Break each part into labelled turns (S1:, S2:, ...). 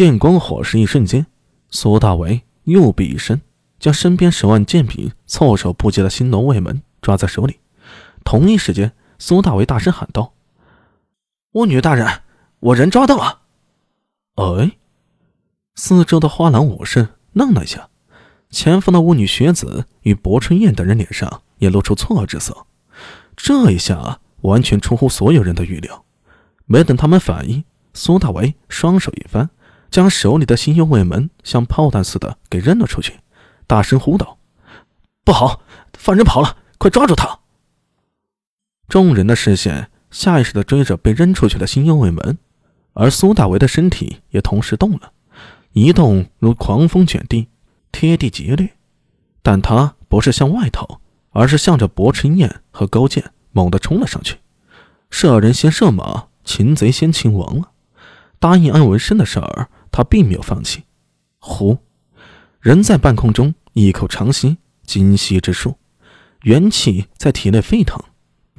S1: 电光火石一瞬间，苏大为右臂一伸，将身边手腕剑柄措手不及的新龙卫门抓在手里。同一时间，苏大为大声喊道：“
S2: 巫女大人，我人抓到了！”
S1: 哎，四周的花篮武士愣了一下，前方的巫女学子与薄春燕等人脸上也露出错愕之色。这一下完全出乎所有人的预料。没等他们反应，苏大为双手一翻，将手里的新幽卫门像炮弹似的给扔了出去，大声呼道：“
S2: 不好，犯人跑了！快抓住他！”
S1: 众人的视线下意识地追着被扔出去的新幽卫门，而苏大为的身体也同时动了，移动如狂风卷地，贴地劫掠。但他不是向外逃，而是向着薄尘燕和高剑猛地冲了上去。射人先射马，擒贼先擒王了。答应安文生的事儿，他并没有放弃。呼，人在半空中一口长吸，精息之术，元气在体内沸腾，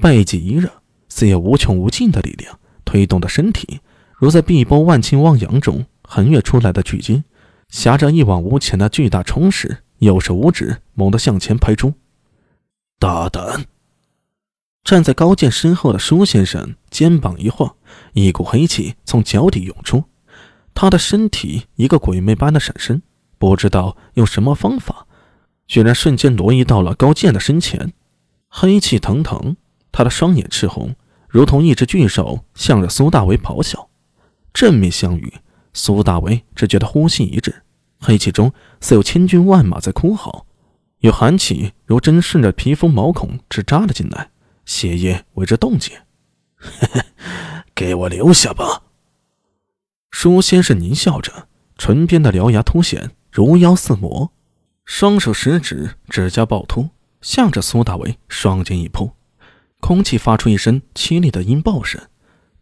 S1: 背脊一热，似有无穷无尽的力量推动的身体，如在碧波万顷汪洋中横越出来的巨鲸，挟着一往无前的巨大冲势，右手五指猛地向前拍出。
S2: 大胆！
S1: 站在高剑身后的舒先生肩膀一晃，一股黑气从脚底涌出，他的身体一个鬼魅般的闪身，不知道用什么方法，居然瞬间挪移到了高剑的身前。黑气腾腾，他的双眼赤红，如同一只巨兽向着苏大为咆哮。正面相遇，苏大为只觉得呼吸一滞，黑气中似有千军万马在哭嚎，有寒气如针顺着皮肤毛孔直扎了进来。血液为之冻结，嘿 嘿
S2: 给我留下吧。
S1: 舒先生狞笑着，唇边的獠牙凸显，如妖似魔，双手食指指甲暴突，向着苏大为双肩一扑，空气发出一声凄厉的音爆声。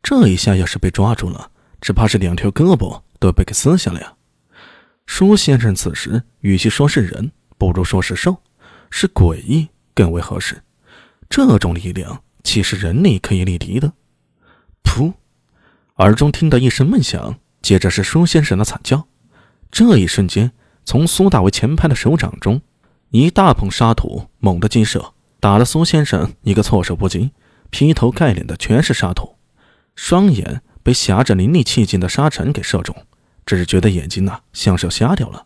S1: 这一下要是被抓住了，只怕是两条胳膊都被给撕下了呀！舒先生此时与其说是人，不如说是兽，是诡异更为合适。这种力量岂是人力可以力敌的？噗！耳中听到一声闷响，接着是舒先生的惨叫。这一瞬间，从苏大为前排的手掌中，一大捧沙土猛地击射，打了苏先生一个措手不及，劈头盖脸的全是沙土，双眼被挟着凌厉气劲的沙尘给射中，只是觉得眼睛呐像是要瞎掉了，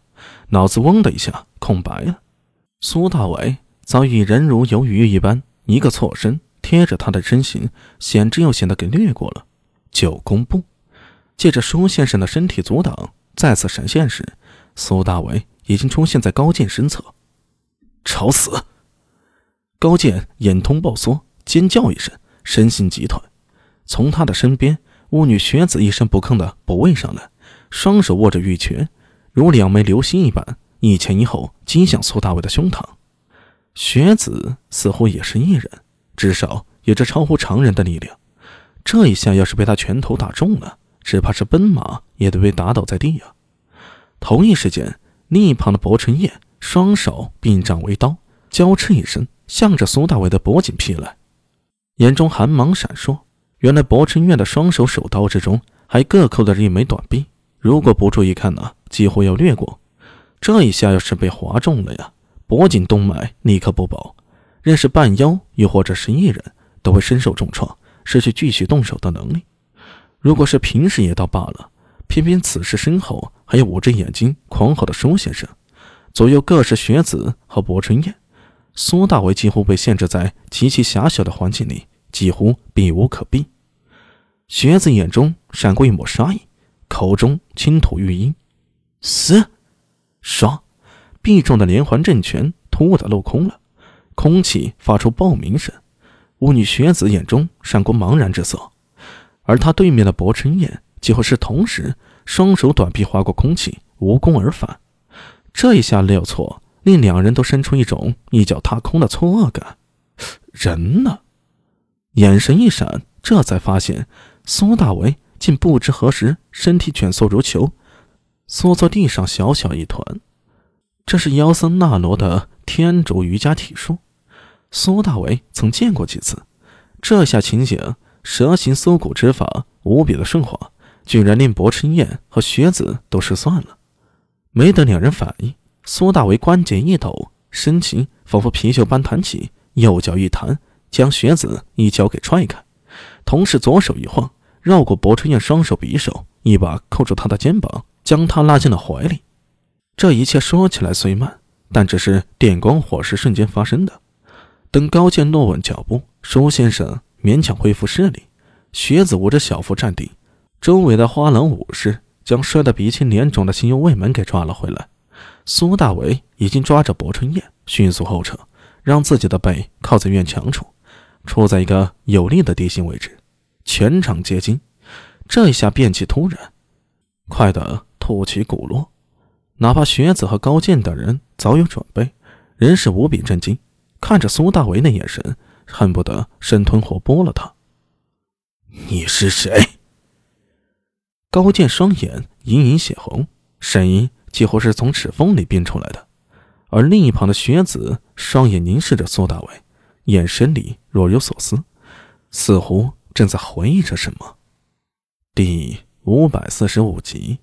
S1: 脑子嗡的一下空白了。苏大为早已人如游鱼一般。一个错身贴着他的身形，险之又险的给掠过了。九宫步，借着舒先生的身体阻挡，再次闪现时，苏大为已经出现在高剑身侧。
S2: 找死！
S1: 高剑眼通暴缩，尖叫一声，身形急退，从他的身边，巫女学子一声不吭的补位上来，双手握着玉拳，如两枚流星一般，一前一后击向苏大伟的胸膛。学子似乎也是一人，至少有着超乎常人的力量。这一下要是被他拳头打中了，只怕是奔马也得被打倒在地啊！同一时间，另一旁的薄春燕双手并掌为刀，娇哧一声，向着苏大伟的脖颈劈来，眼中寒芒闪烁。原来薄春燕的双手手刀之中还各扣着一枚短臂，如果不注意看呢，几乎要掠过。这一下要是被划中了呀！脖颈动脉立刻不保，认识半妖又或者是异人，都会身受重创，失去继续动手的能力。如果是平时也倒罢了，偏偏此时身后还有捂着眼睛狂吼的舒先生，左右各是学子和薄春燕，苏大为几乎被限制在极其狭小的环境里，几乎避无可避。学子眼中闪过一抹杀意，口中轻吐玉音：“
S2: 死！”
S1: 唰。臂中的连环阵拳突兀的落空了，空气发出爆鸣声。巫女学子眼中闪过茫然之色，而他对面的薄尘燕几乎是同时双手短臂划过空气，无功而返。这一下料错，令两人都生出一种一脚踏空的错愕感。人呢？眼神一闪，这才发现苏大为竟不知何时身体蜷缩如球，缩在地上小小一团。这是妖僧那罗的天竺瑜伽体术，苏大为曾见过几次。这下情形，蛇形搜骨之法无比的顺滑，居然连薄春燕和学子都失算了。没等两人反应，苏大为关节一抖，身形仿佛貔貅般弹起，右脚一弹，将学子一脚给踹开，同时左手一晃，绕过薄春燕双手匕首，一把扣住她的肩膀，将她拉进了怀里。这一切说起来虽慢，但只是电光火石瞬间发生的。等高健落稳脚步，舒先生勉强恢复视力，学子捂着小腹站定，周围的花郎武士将摔得鼻青脸肿的秦右卫门给抓了回来。苏大为已经抓着薄春燕，迅速后撤，让自己的背靠在院墙处，处在一个有利的地形位置。全场皆惊，这一下变气突然，快得突起骨落。哪怕学子和高健等人早有准备，仍是无比震惊。看着苏大为的眼神，恨不得生吞活剥了他。
S2: 你是谁？
S1: 高健双眼隐隐血红，声音几乎是从齿缝里变出来的。而另一旁的学子双眼凝视着苏大伟，眼神里若有所思，似乎正在回忆着什么。第五百四十五集。